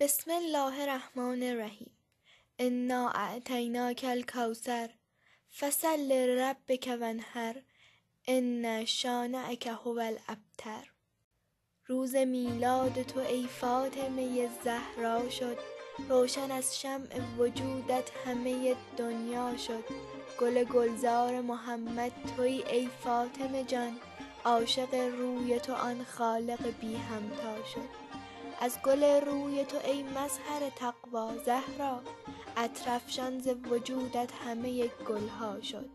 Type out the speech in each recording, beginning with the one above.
بسم الله الرحمن الرحیم. انا اعطیناک الکوثر فصل لربک وانحر ان شانئک هو الابتر. روز میلاد تو ای فاطمه زهرا شد روشن از شمع وجودت همه دنیا شد. گل گلزار محمد تویی ای فاطمه جان عاشق روی تو آن خالق بی همتا شد. از گل روی تو ای مظهر تقوا زهرا عطر افشان ز وجودت همه گلها شد.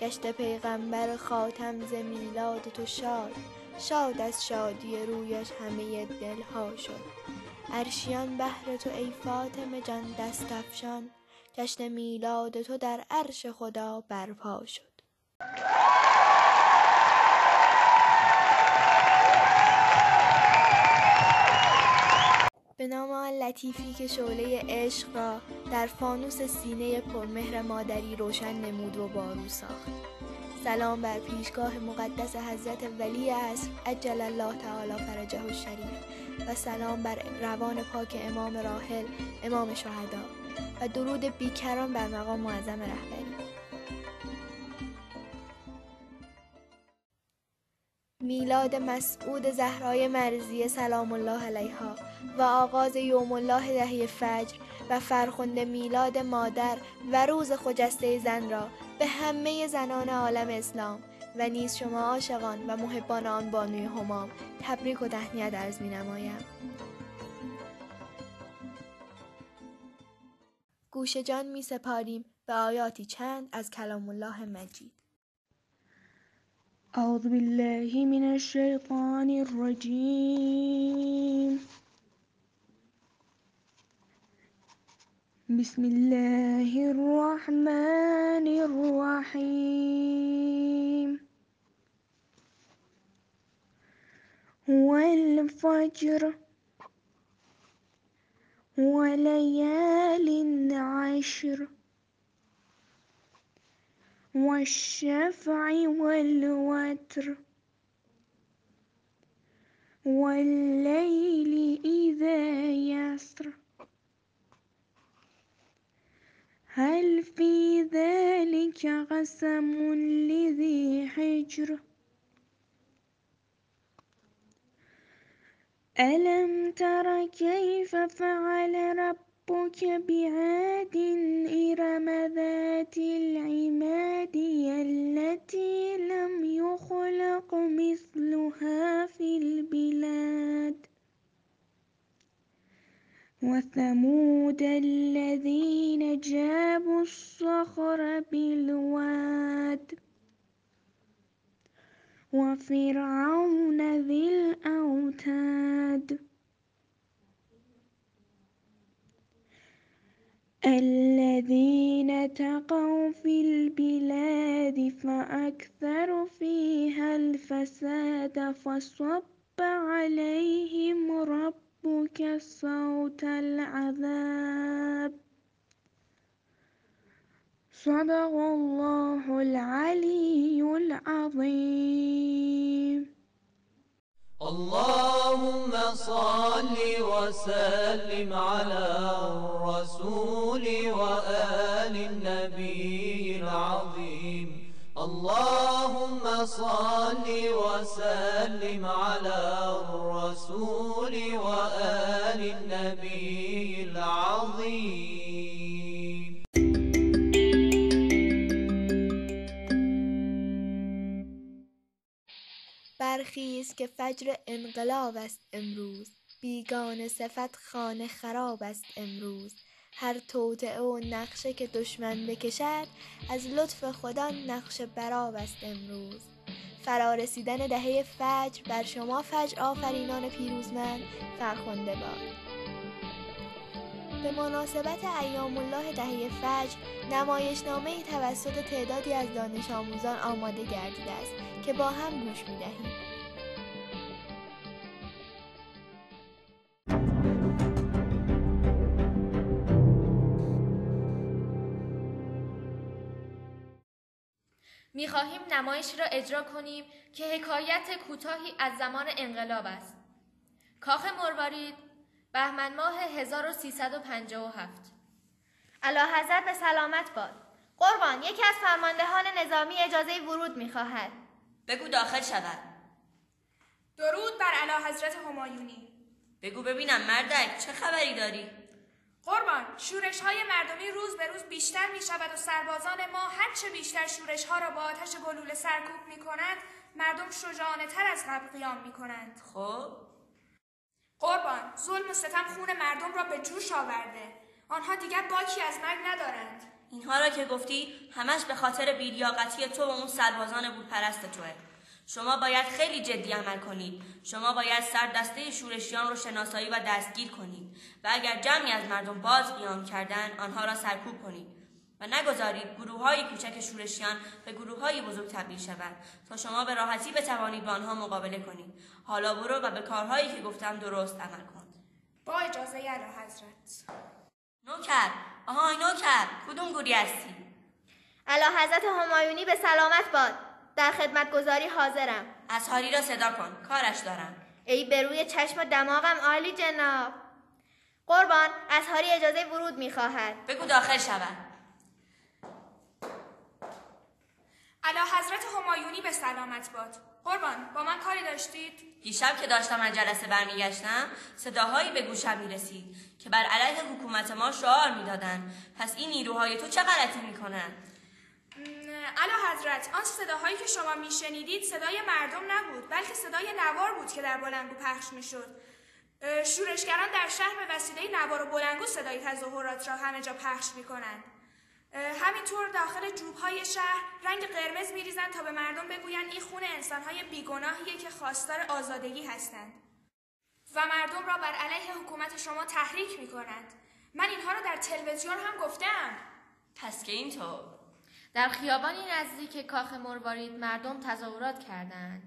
گشت پیغمبر خاتم ز میلاد تو شاد شاد از شادی رویش همه دلها شد. عرشیان بهر تو ای فاطمه جان دست افشان جشن میلاد تو در عرش خدا برپا شد. نام آن لطیفی که شعله عشق را در فانوس سینه پرمهر مادری روشن نمود و بارو ساخت. سلام بر پیشگاه مقدس حضرت ولی عصر عجل الله تعالی فرجه الشریف. و سلام بر روان پاک امام راحل امام شهدا. و درود بیکران بر مقام معظم رهبری. میلاد مسعود زهرای مرزی سلام الله علیها و آغاز یوم الله دهی فجر و فرخنده میلاد مادر و روز خجسته زن را به همه زنان عالم اسلام و نیز شما عاشقان و محبان آن بانوی همام تبریک و تهنیت عرض می نمایم. گوش جان می سپاریم به آیاتی چند از کلام الله مجید أعوذ بالله من الشيطان الرجيم. بسم الله الرحمن الرحيم. والفجر وليال عشر. والشفع والوتر والليل إذا يسر. هل في ذلك قسم لذي حجر؟ ألم تر كيف فعل ربك بعاد إرم ذات العماد التي لم يخلق مثلها في البلاد. وثمود الذين جابوا الصخر بالواد. وفرعون ذي الأوتاد. الذين تقوا في البلاد فأكثروا فيها الفساد فصب عليهم ربك صوت العذاب. صدق الله العلي العظيم. اللهم صل وسلم على الرسول وآل النبي العظيم. اللهم صل وسلم على الرسول وآل النبي العظيم. برخیز که فجر انقلاب است امروز. بیگانه صفت خانه خراب است امروز. هر توطئه و نقشه که دشمن بکشد از لطف خدا نقش براب است امروز. فرا رسیدن دهه فجر بر شما فجر آفرینان پیروزمند فرخنده باد. به مناسبت ایام الله دهه فجر نمایشنامه توسط تعدادی از دانش آموزان آماده گردیده است که با هم گوش می دهیم. می خواهیم نمایشی را اجرا کنیم که حکایت کوتاهی از زمان انقلاب است. کاخ مروارید بهمن ماه 1357 علا حضرت به سلامت باد. قربان یکی از فرماندهان نظامی اجازه ورود می‌خواهد. بگو داخل شود. درود بر علا حضرت همایونی. بگو ببینم مردک چه خبری داری؟ قربان شورش های مردمی روز به روز بیشتر می شود و سربازان ما هرچه بیشتر شورش ها را با آتش گلوله سرکوب می کنند مردم شجاعانه تر از قبل قیام می کنند خب؟ قربان ظلم و ستم خون مردم را به جوش آورده. آنها دیگر باکی از مرگ ندارند. اینها را که گفتی همش به خاطر بیلیاقتی تو و اون سربازان بودپرست توه. شما باید خیلی جدی عمل کنید. شما باید سر دسته شورشیان رو شناسایی و دستگیر کنید و اگر جمعی از مردم باز قیام کردن آنها را سرکوب کنید. و نگذارید گروه های کوچک شورشیان به گروه های بزرگ تبدیل شود تا شما به راحتی بتوانید با آنها مقابله کنید. حالا برو و به کارهایی که گفتم درست عمل کن. با اجازه اعلی حضرت. نوکر. آهای نوکر کدوم گوری هستی؟ علا حضرت همایونی به سلامت باد. در خدمتگذاری حاضرم. هاری را صدا کن. کارش دارم. ای به روی چشم و دماغم عالی جناب. قربان هاری اجازه ورود می‌خواهد بگو داخل شود علا حضرت همایونی به سلامت باد. قربان با من کاری داشتید؟ دیشب که داشتم از جلسه برمیگشتم صداهایی به گوشم می‌رسید که بر علیه حکومت ما شعار می‌دادند. پس این نیروهای تو چه غلطی می‌کنند؟ علا حضرت آن صداهایی که شما میشنیدید صدای مردم نبود بلکه صدای نوار بود که در بلنگو پخش می‌شد. شورشگران در شهر به وسیله نوار و بلنگو صدای تظاهرات را همه جا پخش می‌کنند. همینطور داخل جوبهای شهر رنگ قرمز میریزند تا به مردم بگویند این خون انسانهای بیگناهیه که خواستار آزادگی هستند. و مردم را بر علیه حکومت شما تحریک می‌کنند. من اینها را در تلویزیون هم گفتم پس که اینطور. در خیابانی نزدیک کاخ مروارید مردم تظاهرات کردند.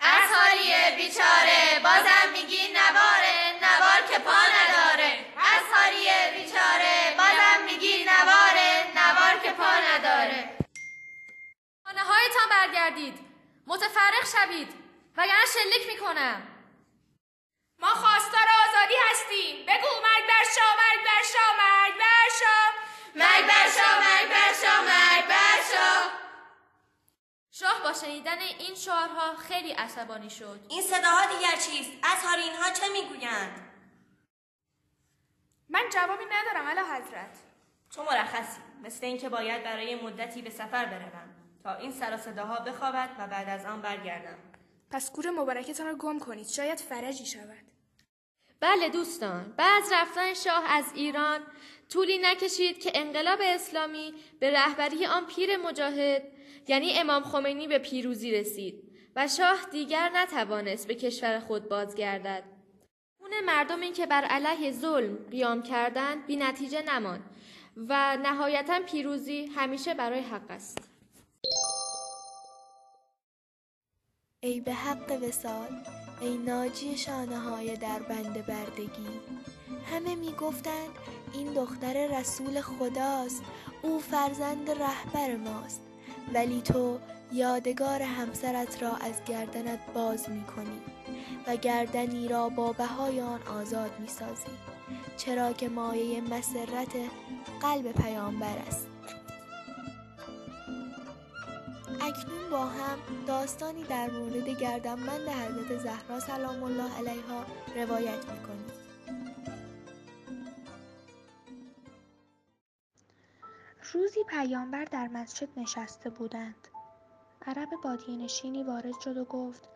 اصحاریه بیچاره بازم میگی نواره نوار که پا نداره. اصحاریه بیچاره بازم میگی نواره نوار که پا نداره. خانه هایتان برگردید. متفرق شوید. وگرنه شلیک می‌کنم. ما خواستار آزادی هستیم. بگو مرگ بر شا مرگ بر شا مرگ بر شا. مرگ بر شا مرگ بر شا مرگ بر شا. شاه با شنیدن این شعارها خیلی عصبانی شد. این صداها دیگر چیست؟ از اینها چه می‌گویند؟ من جوابی ندارم الا حضرت. تو مرخصی. مثل اینکه باید برای مدتی به سفر بروم تا این سر صداها بخوابد و بعد از آن برگردم. پس گور مبارکتان را گم کنید شاید فرجی شود. بله دوستان بعد رفتن شاه از ایران طولی نکشید که انقلاب اسلامی به رهبری آن پیر مجاهد یعنی امام خمینی به پیروزی رسید و شاه دیگر نتوانست به کشور خود بازگردد. خون مردمی که بر علیه ظلم قیام کردند بی نتیجه نماند و نهایتا پیروزی همیشه برای حق است. ای به حق وسال ای ناجی شانه های در بند بردگی همه می گفتند این دختر رسول خداست. او فرزند رهبر ماست. ولی تو یادگار همسرت را از گردنت باز می کنی و گردنی را با بهای آن آزاد می سازی چرا که مایه مسرت قلب پیامبر است. اکنون با هم داستانی در مورد گردنبند حضرت زهرا سلام الله علیها روایت می‌کنیم. روزی پیامبر در مسجد نشسته بودند. عرب بادیه نشینی وارد شد و گفت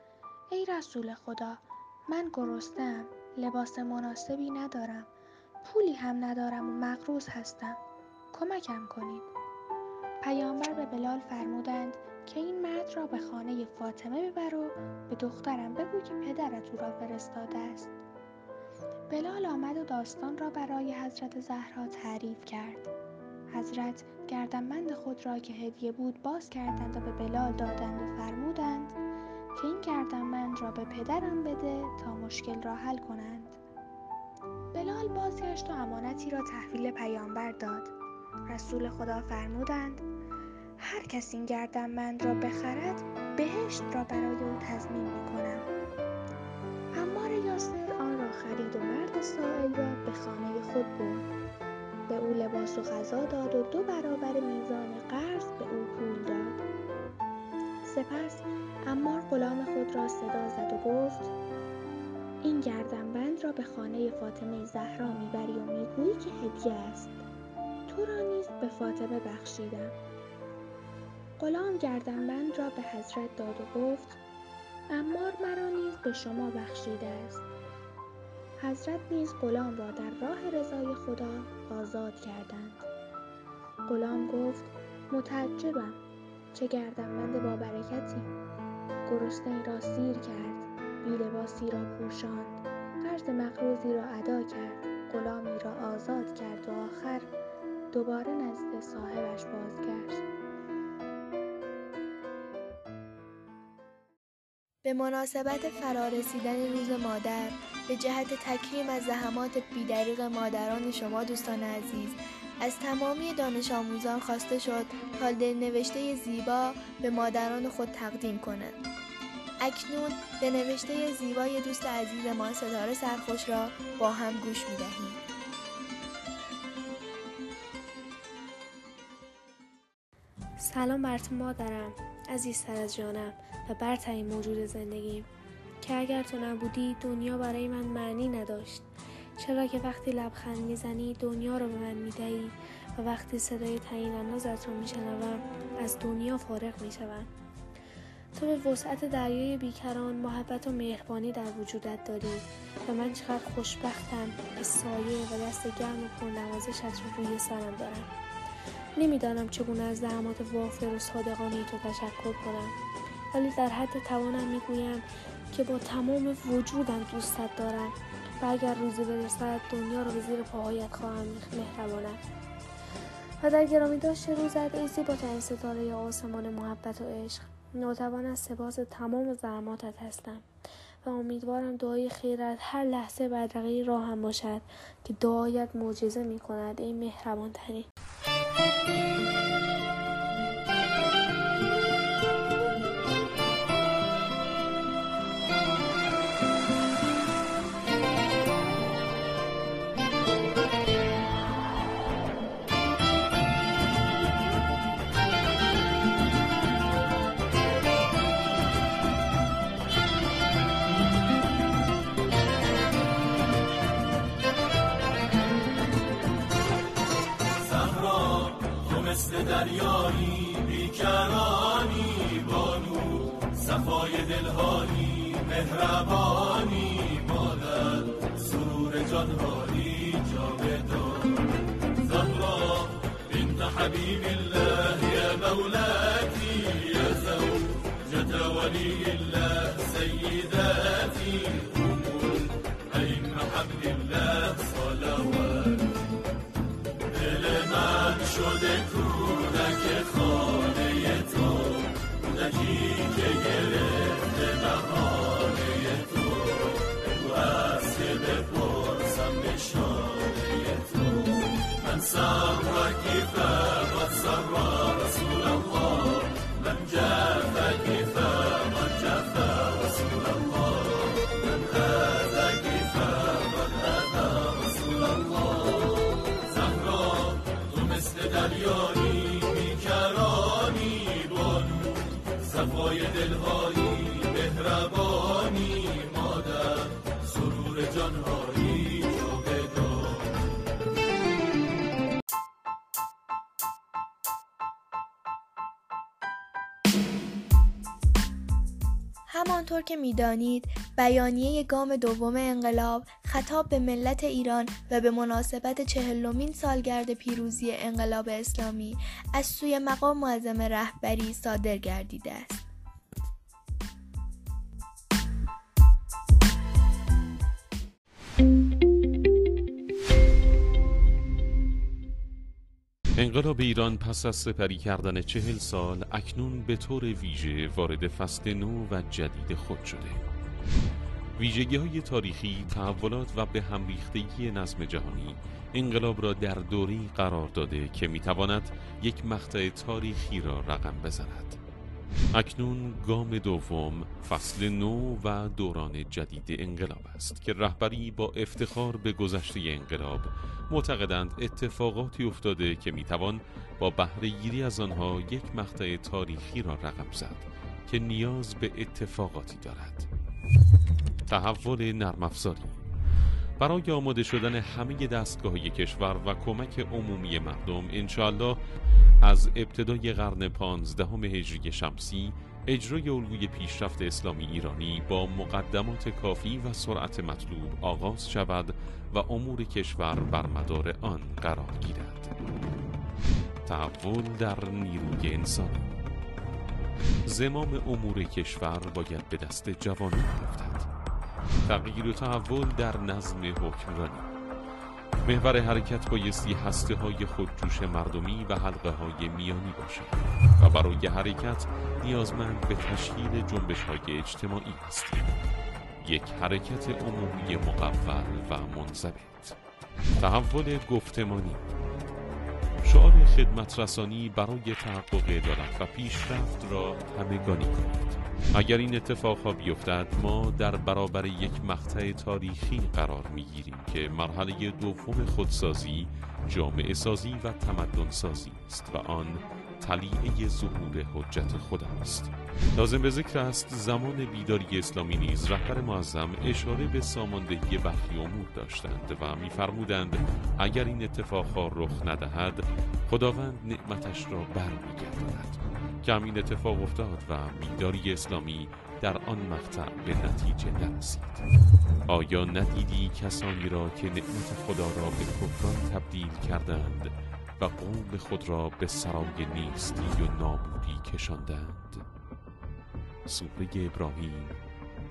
ای رسول خدا من گرستم لباس مناسبی ندارم پولی هم ندارم و مغروز هستم. کمکم کنید. پیامبر به بلال فرمودند که این مرد را به خانه فاطمه ببر و به دخترم بگو که پدرت او را فرستاده است. بلال آمد و داستان را برای حضرت زهرا تعریف کرد. حضرت گردنبند خود را که هدیه بود باز کردند و به بلال دادند و فرمودند که این گردنبند را به پدرم بده تا مشکل را حل کنند. بلال بازگشت و امانتی را تحویل پیامبر داد. رسول خدا فرمودند هر کس این گردنبند را بخرد بهشت را برای او تضمین می‌کنم. امار یاسر آن را خرید و مرد سائل را به خانه خود برد. به او لباس و غذا داد و دو برابر میزان قرض به او پول داد. سپس امار غلام خود را صدا زد و گفت این گردنبند را به خانه فاطمه زهرا می‌بری و می‌گویی که هدیه است. تو را نیز به فاطمه بخشیدم. غلام گردنبند را به حضرت داد و گفت امار مرا نیز به شما بخشیده است. حضرت نیز غلام را در راه رضای خدا آزاد کردند. غلام گفت متعجبم چه گردنبند با برکتی. گرسنه را سیر کرد بی لباسی را پوشاند قرض مقروضی را ادا کرد غلامی را آزاد کرد و آخر دوباره نزد صاحبش بازگشت. به مناسبت فرارسیدن روز مادر به جهت تکریم از زحمات بیدریق مادران شما دوستان عزیز از تمامی دانش آموزان خواسته شد تا نوشته زیبا به مادران خود تقدیم کنند. اکنون به نوشته زیبای دوست عزیز ما ستاره سرخوش را با هم گوش می دهیم. سلام بر تو مادرم عزیزتر از جانم و برترین موجود زندگیم که اگر تو نبودی دنیا برای من معنی نداشت. چرا که وقتی لبخند می‌زنی دنیا رو به من می‌دهی و وقتی صدای تعیین اندازت رو میشنوم از دنیا فارغ می‌شوم. تو به وسعت دریای بیکران محبت و مهربانی در وجودت داری و من چقدر خوشبختم که سایه و دست گرم و پرنوازشت رو روی سرم دارم. نمی‌دانم چگونه از زحمات وافر و صادقانه تو تشکر کنم. ولی در حد توانم می‌گویم که با تمام وجودم دوستت دارم و اگر روزی برسد دنیا رو به زیر پاهایت خواهم مهربانم. و در گرامی داشته روزت ای زیباترین ستاره آسمان محبت و عشق. ناتوان از سپاس تمام زحماتت هستم و امیدوارم دعای خیرت هر لحظه بدرقه راهم باشد که دعایت معجزه می کند ای مهربان ترین زهراء بنت حبيب الله يا مولاتي يا زوجة ولي الله سيداتي هم أئمة حبل الله صلوات لمن شدتم سر کیف قد سر رسول الله من جف کیف که می‌دانید بیانیه گام دوم انقلاب خطاب به ملت ایران و به مناسبت چهلمین سالگرد پیروزی انقلاب اسلامی از سوی مقام معظم رهبری صادر گردیده است. انقلاب ایران پس از سپری کردن چهل سال اکنون به طور ویژه وارد فصل نو و جدید خود شده. ویژگی های تاریخی، تحولات و به هم ریختگی نظم جهانی انقلاب را در دوری قرار داده که می‌تواند یک مقطع تاریخی را رقم بزند. اکنون گام دوم فصل نو و دوران جدید انقلاب است که رهبری با افتخار به گذشته انقلاب معتقدند اتفاقاتی افتاده که می‌توان با بهره گیری از آنها یک مقطع تاریخی را رقم زد که نیاز به اتفاقاتی دارد. تحول نرم افزاری برای آماده شدن همه دستگاه کشور و کمک عمومی مردم انشاءالله از ابتدای قرن پانزدهم هجری شمسی اجرای الگوی پیشرفت اسلامی ایرانی با مقدمات کافی و سرعت مطلوب آغاز شود و امور کشور بر مدار آن قرار گیرد. تحول در نیروی انسانی زمام امور کشور باید به دست جوانان بیفتد تغییر و تحول در نظم حکمرانی. محور حرکت بایستی هسته های خودجوش مردمی و حلقه های میانی باشد و برای حرکت نیازمند به تشکیل جنبش های اجتماعی هستیم. یک حرکت عمومی مقبل و منضبط. تحول گفتمانی. شعار خدمت رسانی برای تحقق عدالت و پیشرفت را همگانی کنید. اگر این اتفاق ها بیفتد ما در برابر یک مقطع تاریخی قرار می گیریم که مرحله دوم خودسازی جامعه سازی و تمدن سازی است و آن طلیعه ظهور حجت خدا است. لازم به ذکر است زمان بیداری اسلامی نیز رهبر معظم اشاره به ساماندهی برخی امور داشتند و میفرمودند اگر این اتفاقها رخ ندهد خداوند نعمتش را برمیگرداند. که همین اتفاق افتاد و بیداری اسلامی در آن مقطع به نتیجه نرسید. آیا ندیدی کسانی را که نعمت خدا را به کفران تبدیل کردند و قوم خود را به سرای نیستی و نابودی کشاندند سوره ابراهیم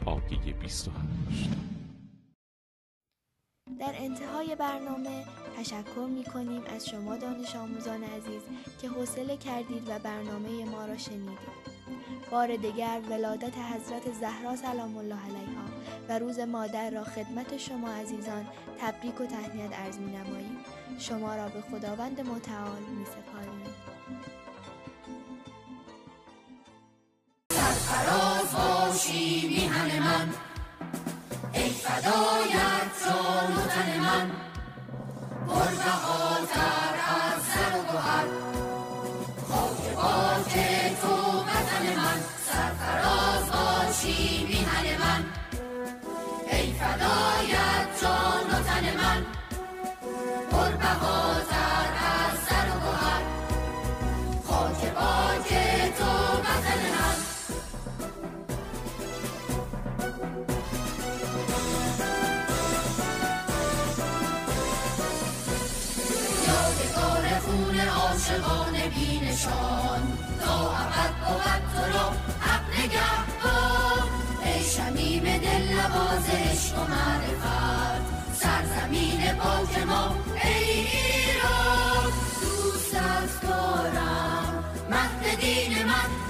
آیه 28 در انتهای برنامه تشکر می کنیم از شما دانش آموزان عزیز که حوصله کردید و برنامه ما را شنیدید. بار دیگر ولادت حضرت زهرا سلام الله علیها و روز مادر را خدمت شما عزیزان تبریک و تهنیت عرض می نماییم. شما را به خداوند متعال می سپاریم. سرفراز باشی میهن من ای فدایت جان و تن من خون عاشقان بینشان. تا ابد بود تو را حق نگهدار ای شمیم دل نواز عشق و معرفت. سرزمین پاک ما ای ایران. دوستت دارم. مهد دین من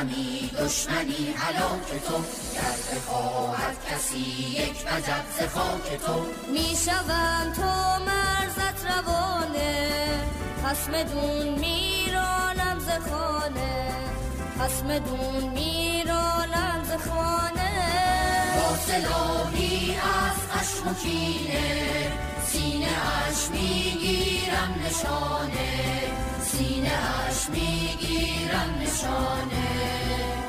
دمی دشمنی هلاک تو. گر بخواهد کسی یک وجب ز خاک تو. می‌شوم تو مرزت روانه. خسم دون میرانم ز خانه. خسم دون میرانم ز خانه. با سلاحی از خشم و کینه. سینه اش می‌گیرم نشانه. سینه اش می‌گیرم نشانه.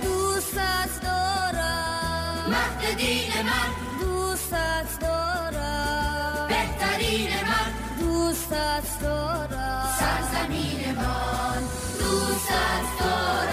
دوستت دارم. مهد دین من. دوستت دارم. بهترین من. دوستت دارم. سرزمین من. دوستت دارم.